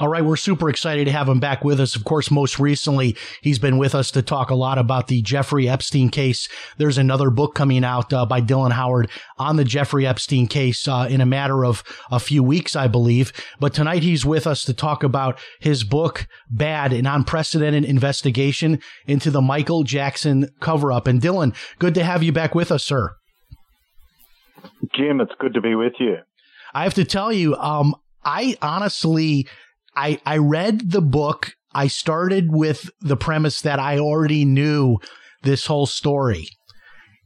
All right, we're super excited to have him back with us. Of course, most recently, he's been with us to talk a lot about the Jeffrey Epstein case. There's another book coming out uh, by Dylan Howard on the Jeffrey Epstein case uh, in a matter of a few weeks, I believe. But tonight, he's with us to talk about his book, Bad, an unprecedented investigation into the Michael Jackson cover up. And Dylan, good to have you back with us, sir. Jim, it's good to be with you. I have to tell you, um, I honestly, I, I read the book. I started with the premise that I already knew this whole story.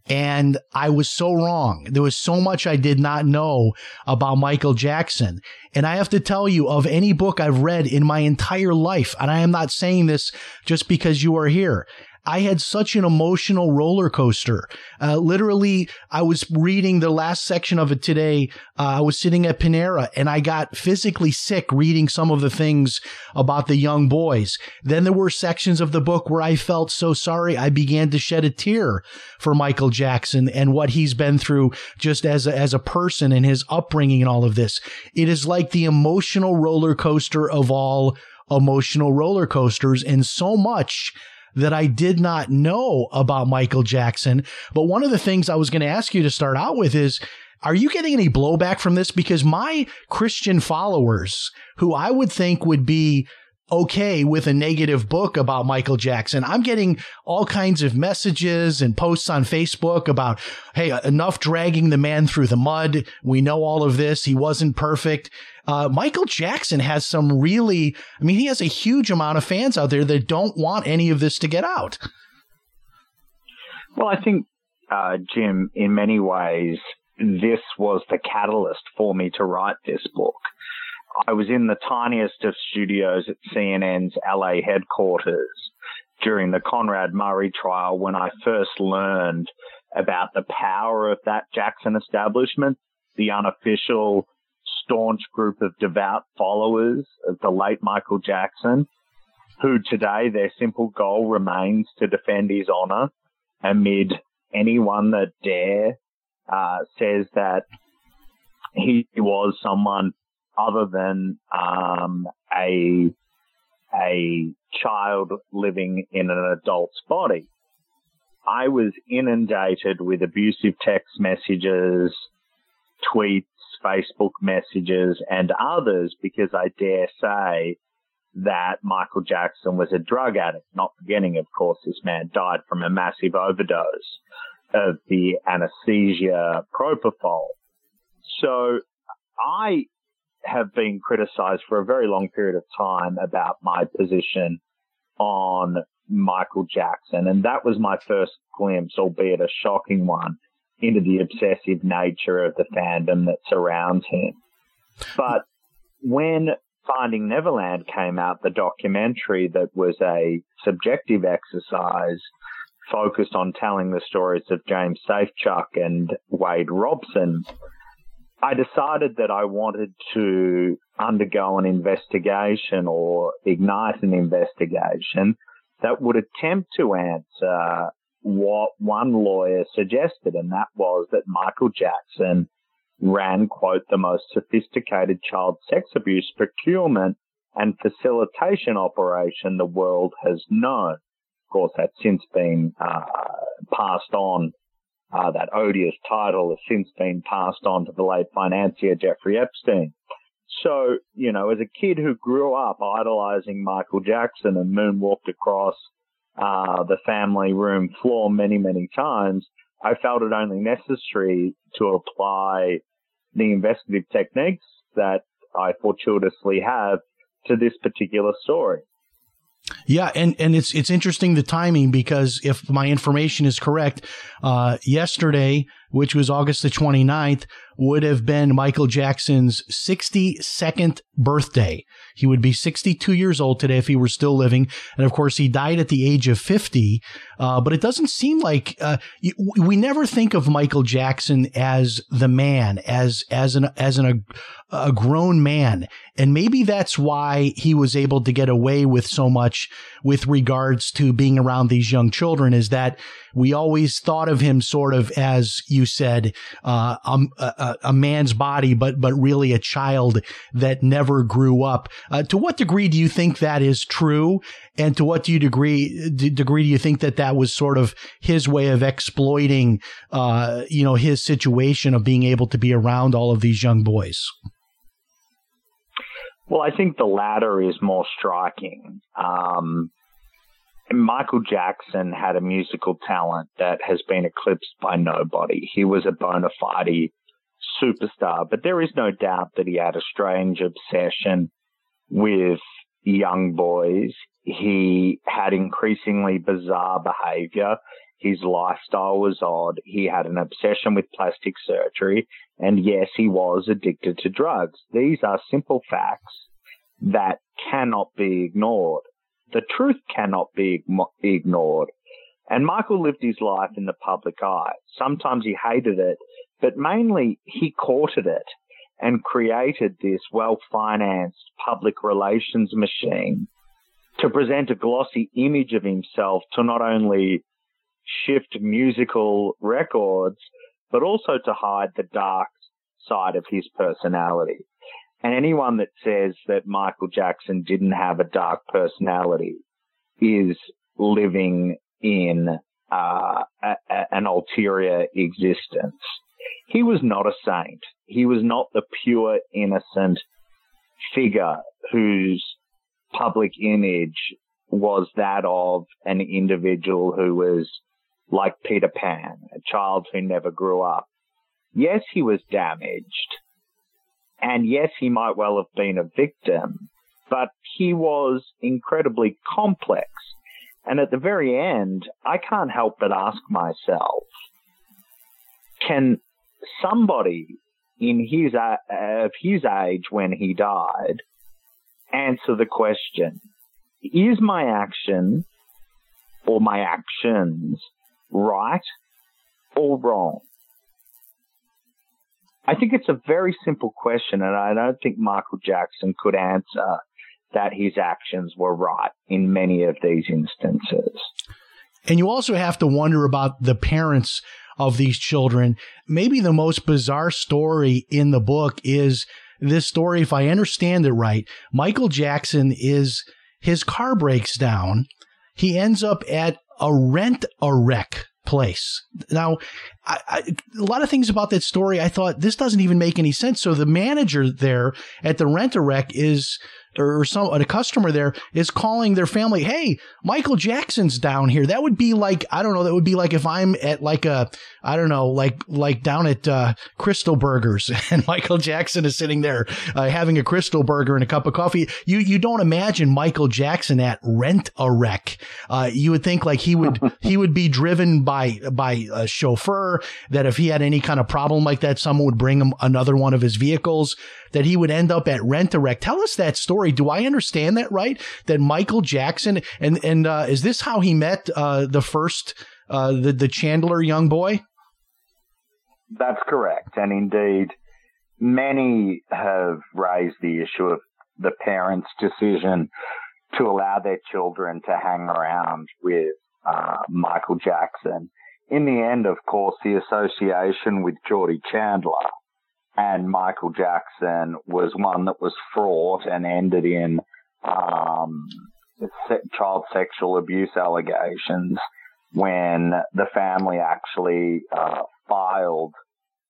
And I was so wrong. There was so much I did not know about Michael Jackson. And I have to tell you, of any book I've read in my entire life, and I am not saying this just because you are here, I had such an emotional roller coaster. Uh, literally, I was reading the last section of it today. Uh, I was sitting at Panera and I got physically sick reading some of the things about the young boys. Then there were sections of the book where I felt so sorry. I began to shed a tear for Michael Jackson and what he's been through just as a, as a person and his upbringing and all of this. It is like the emotional roller coaster of all emotional roller coasters and so much that I did not know about Michael Jackson. But one of the things I was going to ask you to start out with is, are you getting any blowback from this? Because my Christian followers, who I would think would be okay with a negative book about Michael Jackson. I'm getting all kinds of messages and posts on Facebook about, hey, enough dragging the man through the mud. We know all of this. He wasn't perfect. Uh, Michael Jackson has some really, I mean, he has a huge amount of fans out there that don't want any of this to get out. Well, I think, uh, Jim, in many ways, this was the catalyst for me to write this book. I was in the tiniest of studios at CNN's LA headquarters during the Conrad Murray trial when I first learned about the power of that Jackson establishment, the unofficial staunch group of devout followers of the late Michael Jackson, who today their simple goal remains to defend his honor amid anyone that dare uh, says that he was someone other than um, a a child living in an adult's body. I was inundated with abusive text messages, tweets, Facebook messages, and others because I dare say that Michael Jackson was a drug addict. Not forgetting, of course, this man died from a massive overdose of the anesthesia propofol. So I have been criticized for a very long period of time about my position on Michael Jackson. And that was my first glimpse, albeit a shocking one, into the obsessive nature of the fandom that surrounds him. But when Finding Neverland came out, the documentary that was a subjective exercise focused on telling the stories of James Safechuck and Wade Robson, I decided that I wanted to undergo an investigation or ignite an investigation that would attempt to answer what one lawyer suggested, and that was that Michael Jackson ran, quote, the most sophisticated child sex abuse procurement and facilitation operation the world has known. Of course, that's since been uh, passed on uh, that odious title has since been passed on to the late financier Jeffrey Epstein. So, you know, as a kid who grew up idolizing Michael Jackson and moonwalked across uh, the family room floor many, many times, I felt it only necessary to apply the investigative techniques that I fortuitously have to this particular story. Yeah, and, and it's it's interesting the timing because if my information is correct, uh, yesterday, which was August the 29th, would have been Michael Jackson's 62nd birthday. He would be 62 years old today if he were still living. And of course, he died at the age of 50. Uh, but it doesn't seem like uh, we never think of Michael Jackson as the man, as as an as an, a, a grown man, and maybe that's why he was able to get away with so much with regards to being around these young children. Is that we always thought of him sort of as you said, uh, a, a, man's body, but but really a child that never grew up. Uh, to what degree do you think that is true, and to what do you degree degree do you think that that was sort of his way of exploiting, uh, you know, his situation of being able to be around all of these young boys? Well, I think the latter is more striking. Um, Michael Jackson had a musical talent that has been eclipsed by nobody. He was a bona fide superstar, but there is no doubt that he had a strange obsession with young boys. He had increasingly bizarre behavior. His lifestyle was odd. He had an obsession with plastic surgery. And yes, he was addicted to drugs. These are simple facts that cannot be ignored. The truth cannot be ignored. And Michael lived his life in the public eye. Sometimes he hated it, but mainly he courted it and created this well financed public relations machine to present a glossy image of himself to not only shift musical records, but also to hide the dark side of his personality. And anyone that says that Michael Jackson didn't have a dark personality is living in uh, a, a, an ulterior existence. He was not a saint. He was not the pure, innocent figure whose public image was that of an individual who was like Peter Pan, a child who never grew up. Yes, he was damaged and yes, he might well have been a victim, but he was incredibly complex. And at the very end, I can't help but ask myself, can somebody in his, uh, of his age when he died answer the question, is my action or my actions right or wrong? I think it's a very simple question, and I don't think Michael Jackson could answer that his actions were right in many of these instances. And you also have to wonder about the parents of these children. Maybe the most bizarre story in the book is this story, if I understand it right, Michael Jackson is his car breaks down. He ends up at a rent a wreck place. Now, I, I, a lot of things about that story, I thought this doesn't even make any sense. So the manager there at the rent a wreck is or some a customer there is calling their family, "Hey, Michael Jackson's down here." That would be like I don't know. That would be like if I'm at like a I don't know, like like down at uh, Krystal Burgers and Michael Jackson is sitting there uh, having a Krystal Burger and a cup of coffee. You you don't imagine Michael Jackson at Rent a Wreck. Uh, you would think like he would he would be driven by by a chauffeur. That if he had any kind of problem like that, someone would bring him another one of his vehicles that he would end up at Rent a Wreck. Tell us that story. Do I understand that right? That Michael Jackson and and uh, is this how he met uh, the first uh, the the Chandler young boy? That's correct, and indeed, many have raised the issue of the parents' decision to allow their children to hang around with uh, Michael Jackson. In the end, of course, the association with Jordie Chandler and Michael Jackson was one that was fraught and ended in um, child sexual abuse allegations when the family actually uh, filed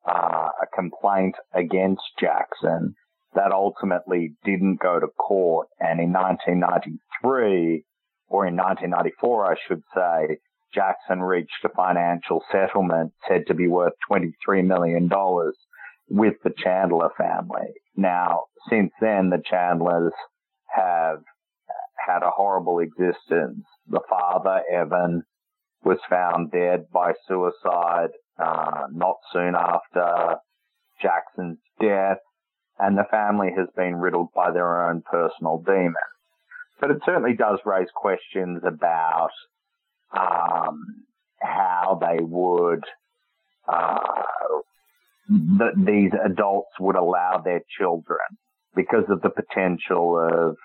uh, a complaint against Jackson that ultimately didn't go to court. And in 1993, or in 1994, I should say, Jackson reached a financial settlement said to be worth $23 million with the Chandler family. Now, since then, the Chandlers have had a horrible existence. The father, Evan, was found dead by suicide uh, not soon after Jackson's death, and the family has been riddled by their own personal demons. But it certainly does raise questions about um, how they would uh, that these adults would allow their children because of the potential of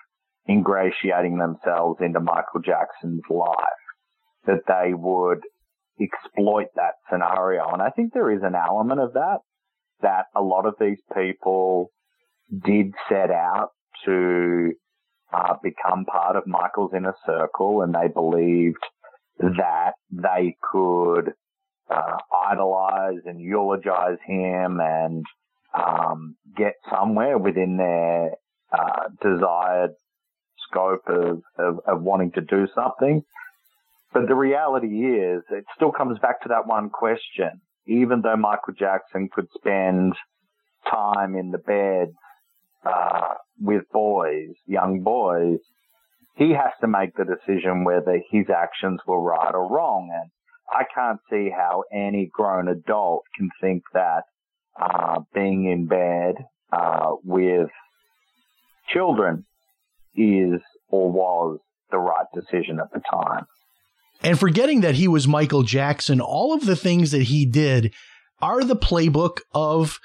ingratiating themselves into Michael Jackson's life, that they would exploit that scenario. And I think there is an element of that, that a lot of these people did set out to uh, become part of Michael's inner circle and they believed that they could uh, idolize and eulogize him and um, get somewhere within their uh, desired scope of, of, of wanting to do something. But the reality is, it still comes back to that one question. Even though Michael Jackson could spend time in the bed uh, with boys, young boys, he has to make the decision whether his actions were right or wrong. And I can't see how any grown adult can think that uh, being in bed uh, with children is or was the right decision at the time. And forgetting that he was Michael Jackson, all of the things that he did are the playbook of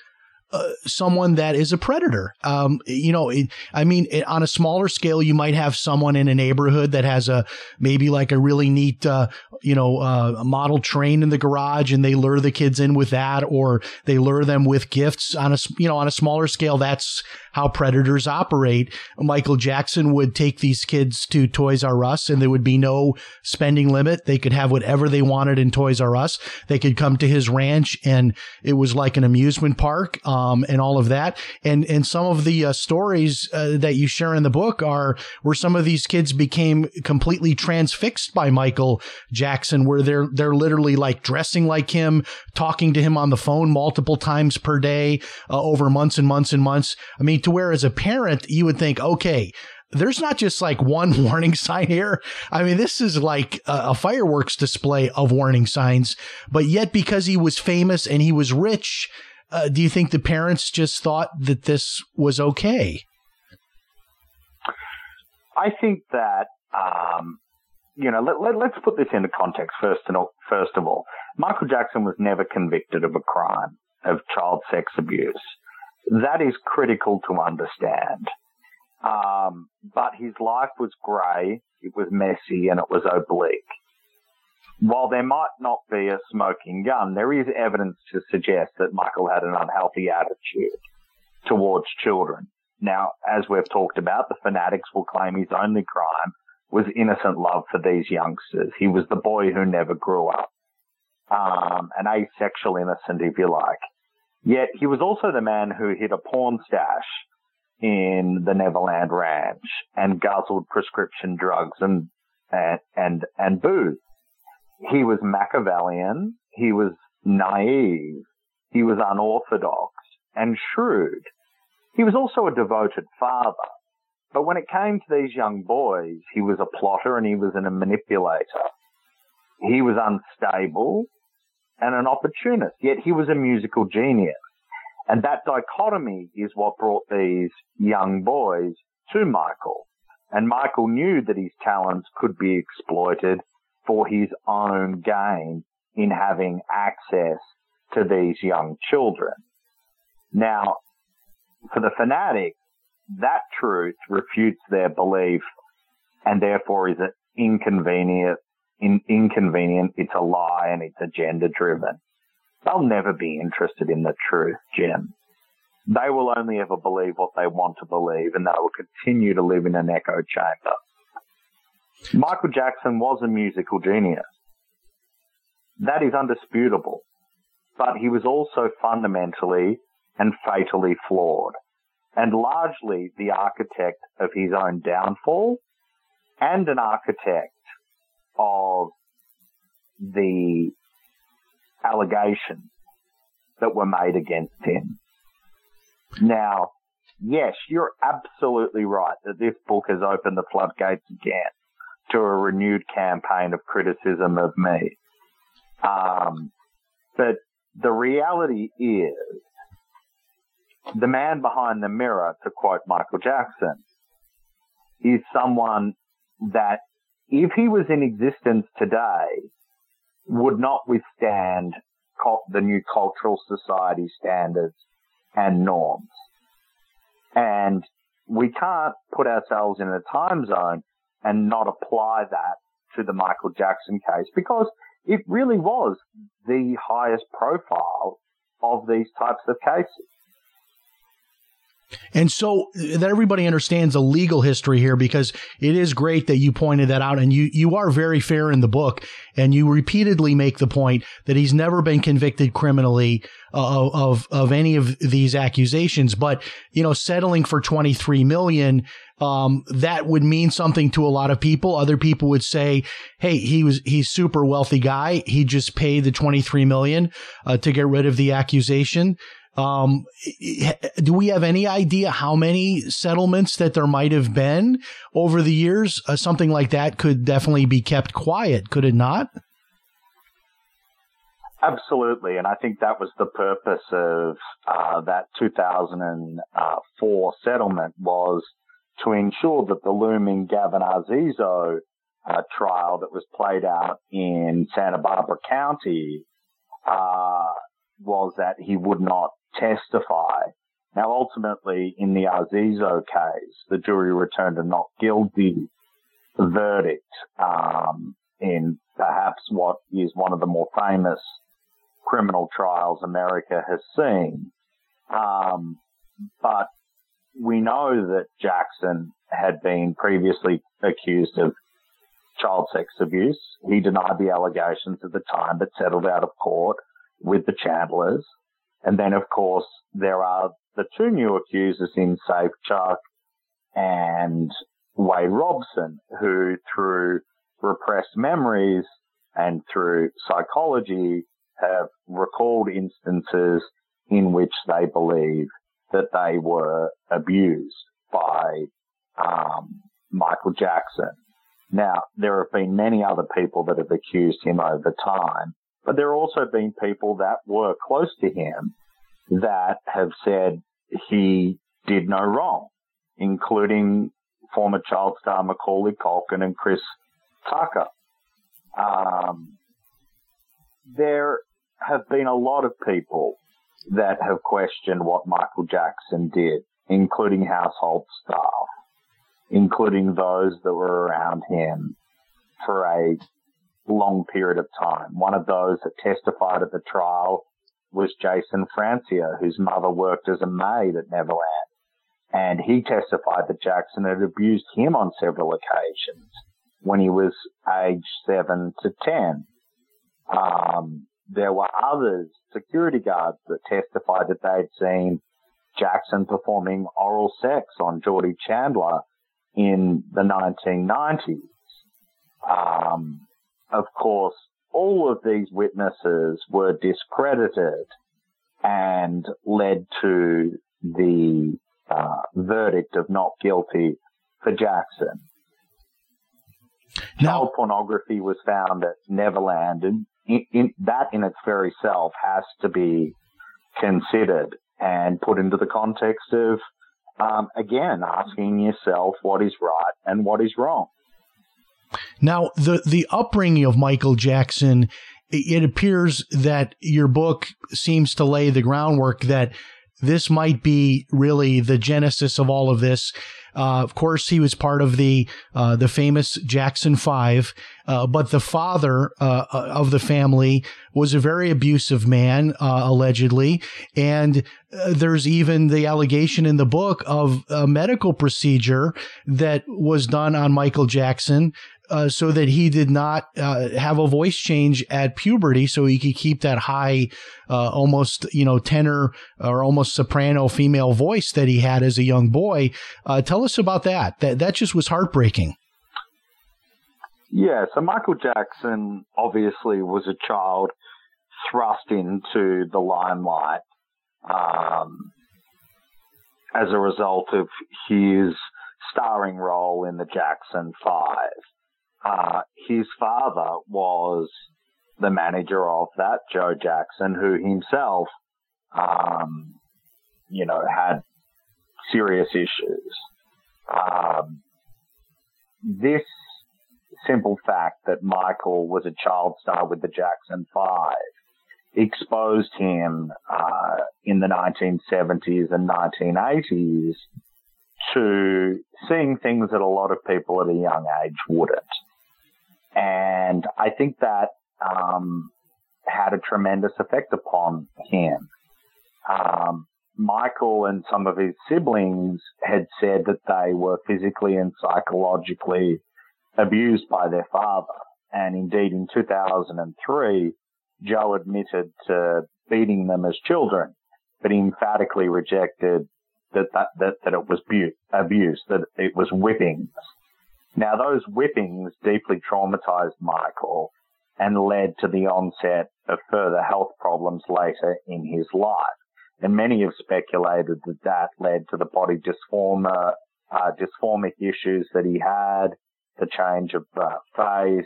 uh, someone that is a predator. Um, you know, it, I mean, it, on a smaller scale, you might have someone in a neighborhood that has a maybe like a really neat, uh, you know, uh, model train in the garage, and they lure the kids in with that, or they lure them with gifts. On a you know, on a smaller scale, that's how predators operate. Michael Jackson would take these kids to Toys R Us and there would be no spending limit. They could have whatever they wanted in Toys R Us. They could come to his ranch and it was like an amusement park, um, and all of that. And, and some of the uh, stories uh, that you share in the book are where some of these kids became completely transfixed by Michael Jackson, where they're, they're literally like dressing like him, talking to him on the phone multiple times per day, uh, over months and months and months. I mean, to where as a parent, you would think, okay, there's not just like one warning sign here. I mean, this is like a, a, fireworks display of warning signs. But yet, because he was famous and he was rich, uh, do you think the parents just thought that this was okay? I think that, um, you know, let, let, let's put this into context first, and first of all. Michael Jackson was never convicted of a crime of child sex abuse. That is critical to understand. Um, but his life was grey, it was messy, and it was oblique. While there might not be a smoking gun, there is evidence to suggest that Michael had an unhealthy attitude towards children. Now, as we've talked about, the fanatics will claim his only crime was innocent love for these youngsters. He was the boy who never grew up. Um, an asexual innocent, if you like. Yet he was also the man who hid a porn stash in the Neverland Ranch and guzzled prescription drugs and and and, and booze. He was Machiavellian. He was naive. He was unorthodox and shrewd. He was also a devoted father. But when it came to these young boys, he was a plotter and he was a manipulator. He was unstable and an opportunist, yet he was a musical genius. And that dichotomy is what brought these young boys to Michael. And Michael knew that his talents could be exploited for his own gain in having access to these young children. Now, for the fanatic, that truth refutes their belief and therefore is inconvenient in, inconvenient, it's a lie, and it's agenda driven. They'll never be interested in the truth, Jim. They will only ever believe what they want to believe, and they will continue to live in an echo chamber. Michael Jackson was a musical genius. That is undisputable. But he was also fundamentally and fatally flawed, and largely the architect of his own downfall and an architect of the allegations that were made against him. Now, yes, you're absolutely right that this book has opened the floodgates again to a renewed campaign of criticism of me. Um, but the reality is, the man behind the mirror, to quote Michael Jackson, is someone that if he was in existence today, would not withstand the new cultural society standards and norms. And we can't put ourselves in a time zone and not apply that to the Michael Jackson case because it really was the highest profile of these types of cases. And so that everybody understands the legal history here, because it is great that you pointed that out and you, you are very fair in the book and you repeatedly make the point that he's never been convicted criminally uh, of, of any of these accusations. But, you know, settling for 23 million, um, that would mean something to a lot of people. Other people would say, Hey, he was, he's super wealthy guy. He just paid the 23 million, uh, to get rid of the accusation. Um, do we have any idea how many settlements that there might have been over the years? Uh, something like that could definitely be kept quiet, could it not? Absolutely, and I think that was the purpose of uh, that 2004 settlement was to ensure that the looming Gavin Arvizo uh, trial that was played out in Santa Barbara County uh, was that he would not testify. Now, ultimately, in the Arvizo case, the jury returned a not guilty verdict um, in perhaps what is one of the more famous criminal trials America has seen. Um, but we know that Jackson had been previously accused of child sex abuse. He denied the allegations at the time, but settled out of court with the Chandlers. And then, of course, there are the two new accusers in Safe Chuck and Wade Robson, who through repressed memories and through psychology have recalled instances in which they believe that they were abused by um, Michael Jackson. Now, there have been many other people that have accused him over time, but there have also been people that were close to him that have said he did no wrong, including former child star Macaulay Culkin and Chris Tucker. Um, there have been a lot of people that have questioned what Michael Jackson did, including household staff, including those that were around him for a long period of time. One of those that testified at the trial was Jason Francia, whose mother worked as a maid at Neverland. And he testified that Jackson had abused him on several occasions when he was aged seven to ten. Um, there were others, security guards, that testified that they'd seen Jackson performing oral sex on Jordie Chandler in the 1990s. Um, of course, all of these witnesses were discredited and led to the uh, verdict of not guilty for Jackson. Now, Child pornography was found at Neverland, and in, in, that in its very self has to be considered and put into the context of, um, again, asking yourself what is right and what is wrong. Now, the the upbringing of Michael Jackson, it appears that your book seems to lay the groundwork that this might be really the genesis of all of this. Uh, of course, he was part of the uh, the famous Jackson Five, uh, but the father uh, uh, of the family was a very abusive man, uh, allegedly, and there's even the allegation in the book of a medical procedure that was done on Michael Jackson uh, so that he did not uh, have a voice change at puberty, so he could keep that high, uh, almost you know tenor or almost soprano female voice that he had as a young boy. Uh, tell us about that. That that just was heartbreaking. Yeah, so Michael Jackson obviously was a child thrust into the limelight. Um, as a result of his starring role in the Jackson Five. Uh, his father was the manager of that, Joe Jackson, who himself, um, you know, had serious issues. Um, this simple fact that Michael was a child star with the Jackson Five exposed him uh, in the 1970s and 1980s to seeing things that a lot of people at a young age wouldn't. And I think that um, had a tremendous effect upon him. Um, Michael and some of his siblings had said that they were physically and psychologically abused by their father. And indeed, in 2003, Joe admitted to beating them as children, but emphatically rejected that, that, that, that it was bu- abuse, that it was whippings. Now, those whippings deeply traumatized Michael and led to the onset of further health problems later in his life. And many have speculated that that led to the body dysforma, uh, dysformic issues that he had, the change of uh, face,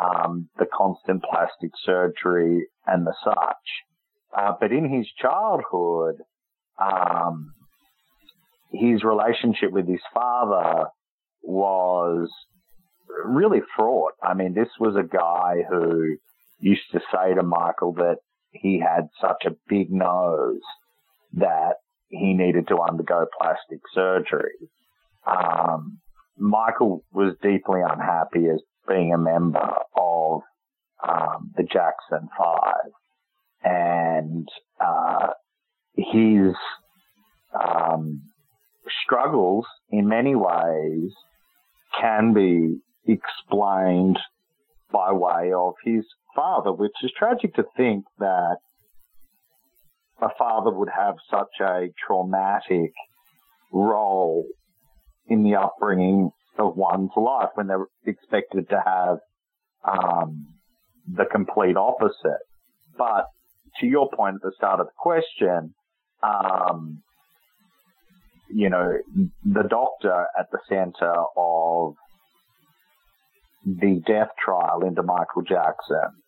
um, the constant plastic surgery and the such. Uh, but in his childhood, um, his relationship with his father was really fraught. I mean, this was a guy who used to say to Michael that he had such a big nose that he needed to undergo plastic surgery. Um, Michael was deeply unhappy as being a member of um, the Jackson Five, and uh, his um, struggles in many ways can be explained by way of his father, which is tragic to think that a father would have such a traumatic role in the upbringing of one's life when they're expected to have um, the complete opposite. But to your point at the start of the question, um, you know, the doctor at the center of the death trial into Michael Jackson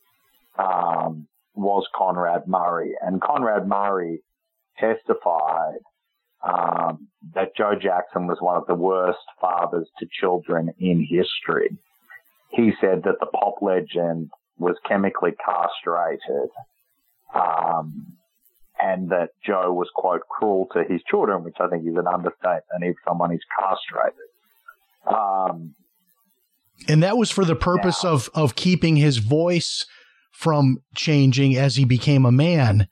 um, was Conrad Murray, and Conrad Murray testified um, that Joe Jackson was one of the worst fathers to children in history. He said that the pop legend was chemically castrated, um, and that Joe was quote cruel to his children, which I think is an understatement if someone is castrated. Um, and that was for the purpose now, of of keeping his voice from changing as he became a man.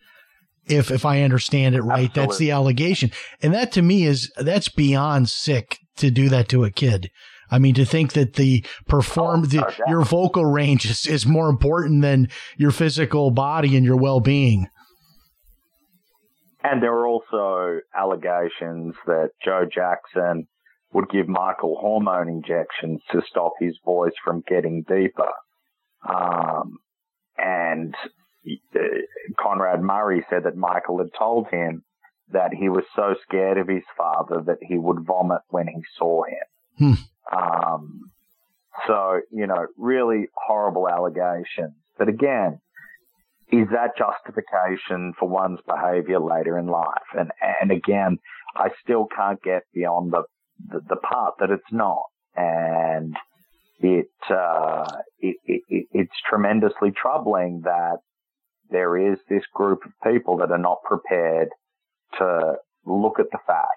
If if I understand it right, absolutely. that's the allegation. And that to me is that's beyond sick to do that to a kid. I mean, to think that the perform, oh, the, your vocal range is, is more important than your physical body and your well being. And there were also allegations that Joe Jackson would give Michael hormone injections to stop his voice from getting deeper. Um, and uh, Conrad Murray said that Michael had told him that he was so scared of his father that he would vomit when he saw him. Hmm. Um, so, you know, really horrible allegations. But again, is that justification for one's behavior later in life? And, and again, I still can't get beyond the the, the part that it's not. And it, uh, it, it, it's tremendously troubling that there is this group of people that are not prepared to look at the facts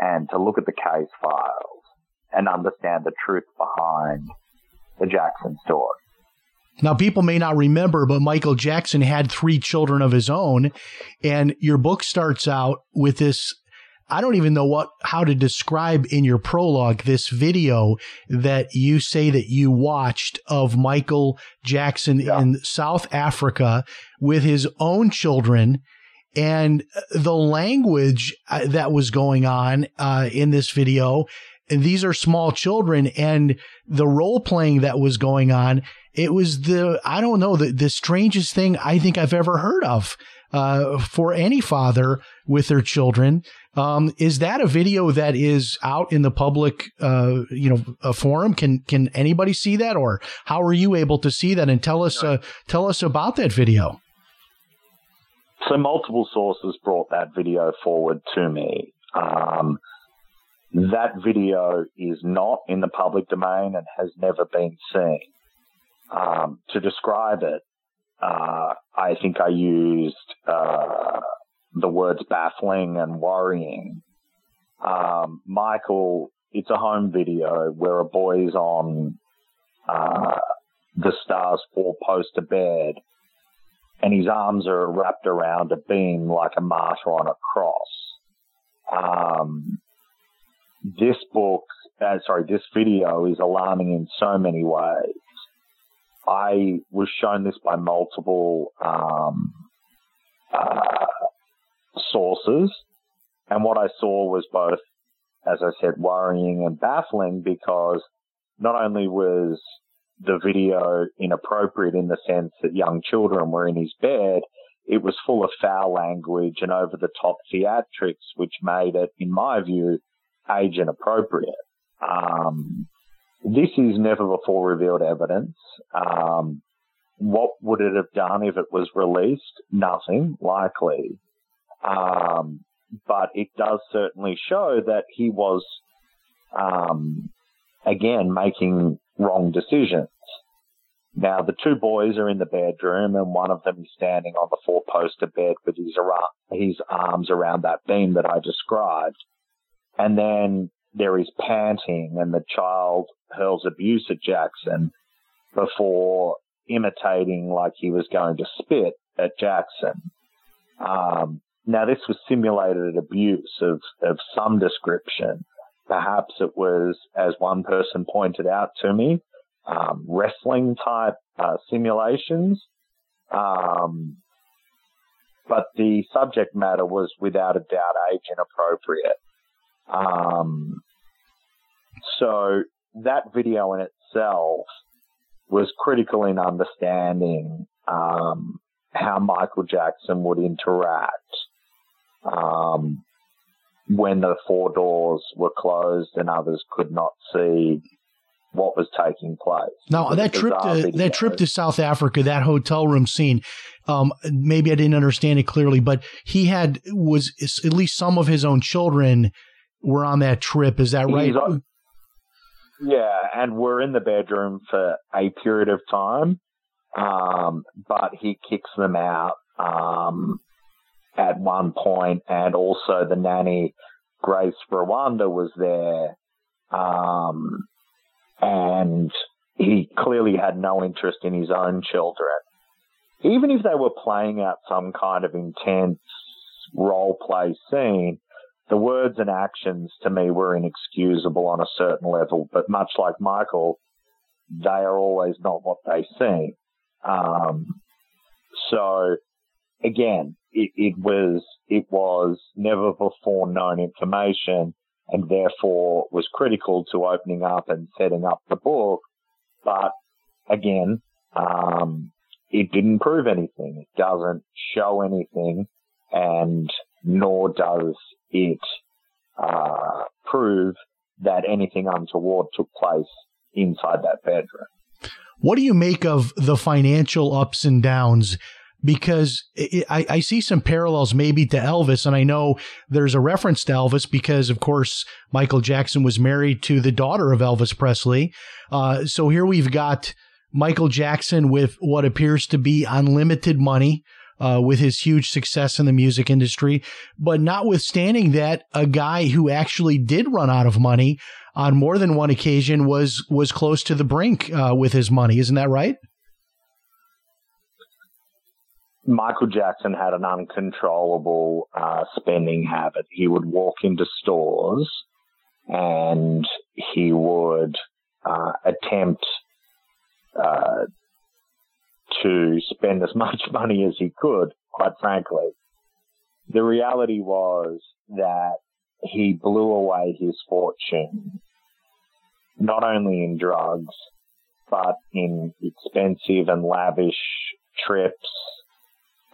and to look at the case files and understand the truth behind the Jackson story. Now, people may not remember, but Michael Jackson had three children of his own. And your book starts out with this I don't even know what how to describe in your prologue this video that you say that you watched of Michael Jackson yeah. in South Africa with his own children and the language uh, that was going on uh, in this video and these are small children and the role playing that was going on it was the i don't know the, the strangest thing i think i've ever heard of uh, for any father with their children. Um, is that a video that is out in the public, uh, you know, a forum? Can can anybody see that, or how are you able to see that? And tell us uh, tell us about that video. So multiple sources brought that video forward to me. Um, that video is not in the public domain and has never been seen. Um, to describe it, uh, I think I used uh, the words baffling and worrying. Um, Michael, it's a home video where a boy's on uh, the Stars four poster bed and his arms are wrapped around a beam like a martyr on a cross. Um, this book, uh, sorry, this video is alarming in so many ways. I was shown this by multiple um, uh, sources, and what I saw was both, as I said, worrying and baffling because not only was the video inappropriate in the sense that young children were in his bed, it was full of foul language and over the top theatrics, which made it, in my view, age inappropriate. Um, this is never before revealed evidence. Um, what would it have done if it was released? Nothing, likely. Um, but it does certainly show that he was, um, again, making wrong decisions. Now, the two boys are in the bedroom, and one of them is standing on the four poster bed with his, his arms around that beam that I described. And then there is panting and the child hurls abuse at Jackson before imitating like he was going to spit at Jackson. Um, now this was simulated abuse of, of some description. Perhaps it was, as one person pointed out to me, um, wrestling type uh, simulations. Um, but the subject matter was without a doubt age inappropriate. Um, so that video in itself was critical in understanding um, how Michael Jackson would interact um, when the four doors were closed and others could not see what was taking place. Now that trip to that trip to South Africa, that hotel room scene, um, maybe I didn't understand it clearly, but he had was at least some of his own children were on that trip. Is that right? Yeah, and we're in the bedroom for a period of time, um, but he kicks them out um, at one point, and also the nanny Grace Rwaramba was there, um, and he clearly had no interest in his own children. Even if they were playing out some kind of intense role play scene, the words and actions to me were inexcusable on a certain level, but much like Michael, they are always not what they seem. Um, so again, it, it, was, it was never before known information and therefore was critical to opening up and setting up the book. But again, um, it didn't prove anything. It doesn't show anything and nor does it uh, prove that anything untoward took place inside that bedroom. What do you make of the financial ups and downs? Because it, I, I, see some parallels maybe to Elvis, and I know there's a reference to Elvis because, of course, Michael Jackson was married to the daughter of Elvis Presley. Uh, so here we've got Michael Jackson with what appears to be unlimited money uh, with his huge success in the music industry. But notwithstanding that, a guy who actually did run out of money on more than one occasion was was close to the brink uh, with his money. Isn't that right? Michael Jackson had an uncontrollable uh, spending habit. He would walk into stores and he would uh, attempt uh, to spend as much money as he could, quite frankly. The reality was that he blew away his fortune, not only in drugs, but in expensive and lavish trips,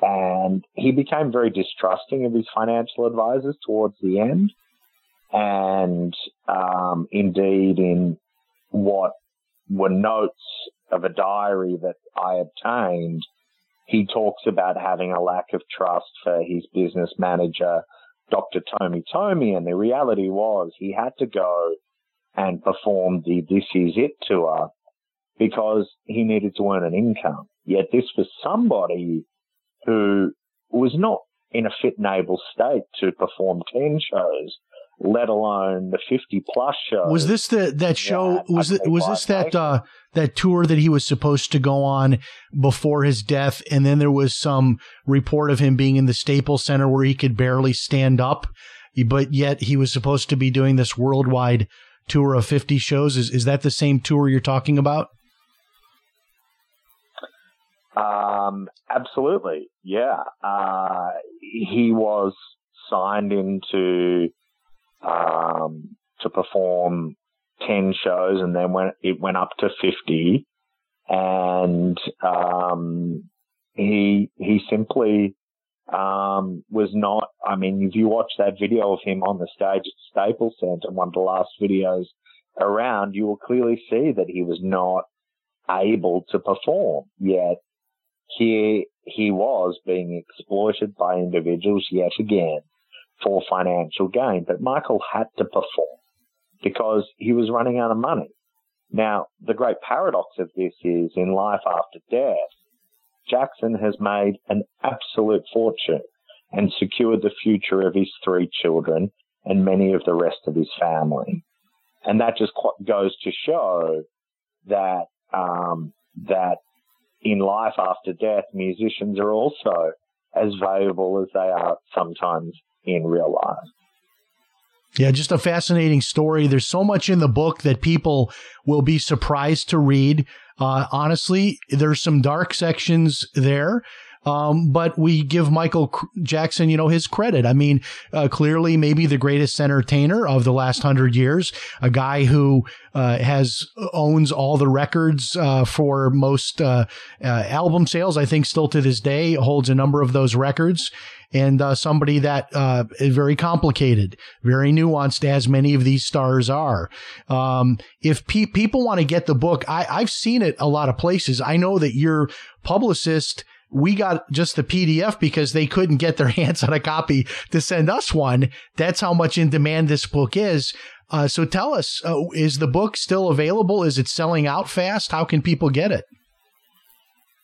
And he became very distrusting of his financial advisors towards the end. And um, indeed, in what were notes of a diary that I obtained, he talks about having a lack of trust for his business manager, Dr. Tohme Tohme. And the reality was he had to go and perform the This Is It tour because he needed to earn an income. Yet this was somebody who was not in a fit and able state to perform 10 shows, let alone the 50 plus show. Was this the, that show, was it, was this that, uh, that tour that he was supposed to go on before his death? And then there was some report of him being in the Staples Center where he could barely stand up, but yet he was supposed to be doing this worldwide tour of 50 shows. Is, is that the same tour you're talking about? Um, absolutely. Yeah. Uh, he was signed into, um, to perform 10 shows and then when it went up to 50 and, um, he, he simply, um, was not, I mean, if you watch that video of him on the stage at Staples Center, one of the last videos around, you will clearly see that he was not able to perform. Yet here he was being exploited by individuals yet again for financial gain. But Michael had to perform because he was running out of money. Now, the great paradox of this is in life after death, Jackson has made an absolute fortune and secured the future of his three children and many of the rest of his family. And that just goes to show that, um, that in life after death, musicians are also as valuable as they are sometimes in real life. Yeah, just a fascinating story. There's so much in the book that people will be surprised to read. Uh, honestly, there's some dark sections there. Um, but we give Michael Jackson, you know, his credit. I mean, uh, clearly maybe the greatest entertainer of the last hundred years, a guy who uh, has owns all the records uh, for most uh, uh, album sales. I think still to this day holds a number of those records and uh, somebody that uh, is very complicated, very nuanced, as many of these stars are. Um, if pe- people want to get the book, I- I've seen it a lot of places. I know that your publicist we got just the PDF because they couldn't get their hands on a copy to send us one. That's how much in demand this book is. Uh, so tell us, uh, is the book still available? Is it selling out fast? How can people get it?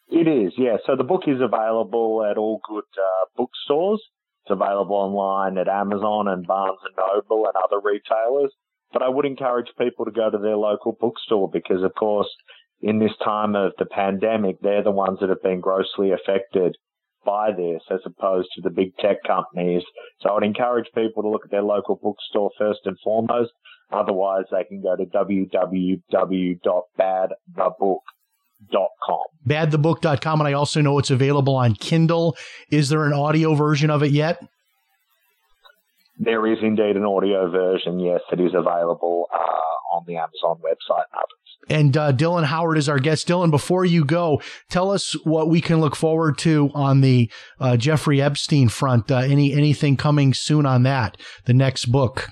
It is, yeah. So the book is available at all good uh, bookstores. It's available online at Amazon and Barnes and Noble and other retailers. But I would encourage people to go to their local bookstore because, of course, in this time of the pandemic, they're the ones that have been grossly affected by this as opposed to the big tech companies. So I would encourage people to look at their local bookstore first and foremost. Otherwise, they can go to www.badthebook.com badthebook.com. And I also know it's available on Kindle. Is there an audio version of it yet? There is indeed an audio version, yes, that is available uh, on the Amazon website and others. And uh, Dylan Howard is our guest. Dylan, before you go, tell us what we can look forward to on the uh, Jeffrey Epstein front. Uh, any anything coming soon on that? The next book.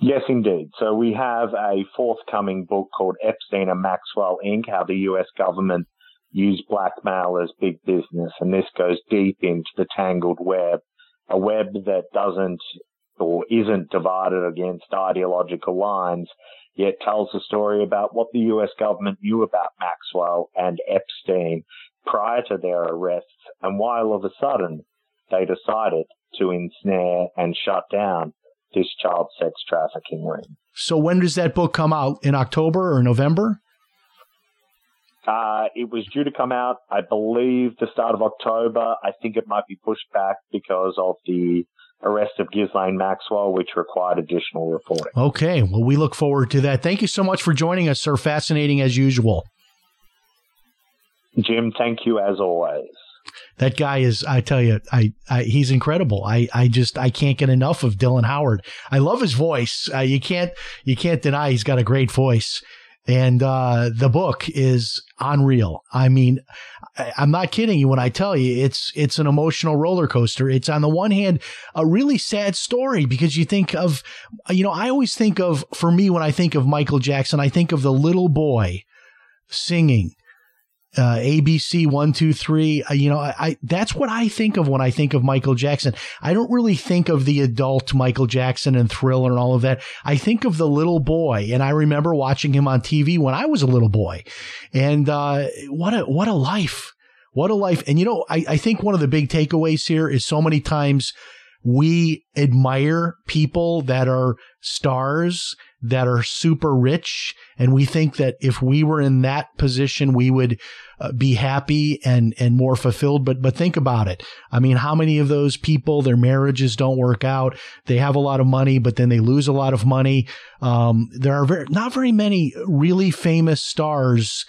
Yes, indeed. So we have a forthcoming book called Epstein and Maxwell Inc. How the U.S. government used blackmail as big business. And this goes deep into the tangled web, a web that doesn't or isn't divided against ideological lines, yet tells a story about what the U.S. government knew about Maxwell and Epstein prior to their arrests and why all of a sudden they decided to ensnare and shut down this child sex trafficking ring. So when does that book come out? In October or November? Uh, it was due to come out, I believe, the start of October. I think it might be pushed back because of the arrest of Ghislaine Maxwell, which required additional reporting. Okay. Well, we look forward to that. Thank you so much for joining us, sir. Fascinating as usual. Jim, thank you as always that guy is i tell you I, I, he's incredible i i just i can't get enough of dylan howard i love his voice uh, you can't you can't deny he's got a great voice And uh, the book is unreal. I mean, I, I'm not kidding you when I tell you it's it's an emotional roller coaster. It's on the one hand a really sad story because you think of, you know, I always think of for me when I think of Michael Jackson, I think of the little boy singing uh, ABC one two three. Uh, you know, I, I, that's what I think of when I think of Michael Jackson. I don't really think of the adult Michael Jackson and Thriller and all of that. I think of the little boy, and I remember watching him on TV when I was a little boy. And uh, what a what a life, what a life. And you know, I, I think one of the big takeaways here is so many times we admire people that are stars that are super rich. And we think that if we were in that position, we would uh, be happy and, and more fulfilled. But, but think about it. I mean, how many of those people, their marriages don't work out. They have a lot of money, but then they lose a lot of money. Um, there are very, not very many really famous stars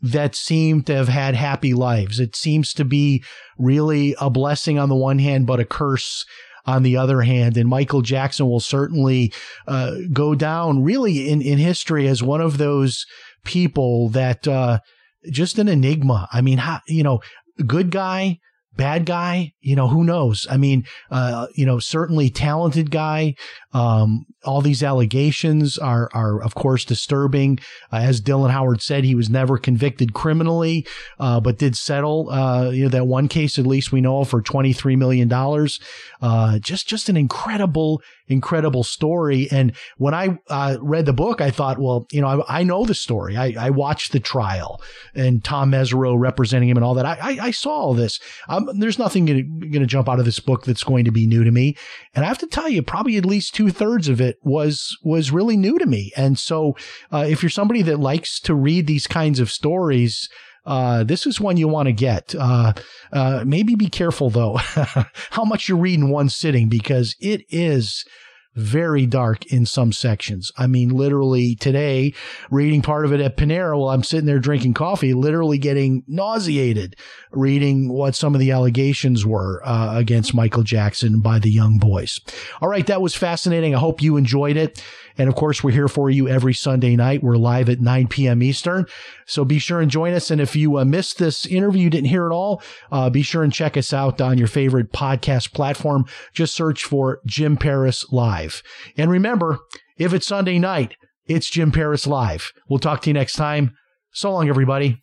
that seem to have had happy lives. It seems to be really a blessing on the one hand, but a curse on the other hand. And Michael Jackson will certainly uh, go down really in, in history as one of those people that uh, just an enigma. I mean, how, you know, good guy, bad guy, you know, who knows? I mean, uh, you know, certainly talented guy. Um, all these allegations are, are of course disturbing. Uh, as Dylan Howard said, he was never convicted criminally, uh, but did settle, uh, you know, that one case at least we know for $23 million. Uh, just, just an incredible, incredible story. And when I uh, read the book, I thought, well, you know, I, I know the story. I, I, watched the trial and Tom Mesereau representing him and all that. I, I, I saw all this. Um, there's nothing going to jump out of this book that's going to be new to me. And I have to tell you, probably at least two thirds of it was was really new to me. And so, uh, if you're somebody that likes to read these kinds of stories, uh, this is one you want to get. Uh, uh, maybe be careful though, how much you read in one sitting because it is very dark in some sections. I mean, literally today, reading part of it at Panera while I'm sitting there drinking coffee, literally getting nauseated reading what some of the allegations were uh, against Michael Jackson by the young boys. All right, that was fascinating. I hope you enjoyed it. And of course, we're here for you every Sunday night. We're live at 9 p.m. Eastern. So be sure and join us. And if you uh, missed this interview, didn't hear it all, uh, be sure and check us out on your favorite podcast platform. Just search for Jim Paris Live. And remember, if it's Sunday night, it's Jim Paris Live. We'll talk to you next time. So long, everybody.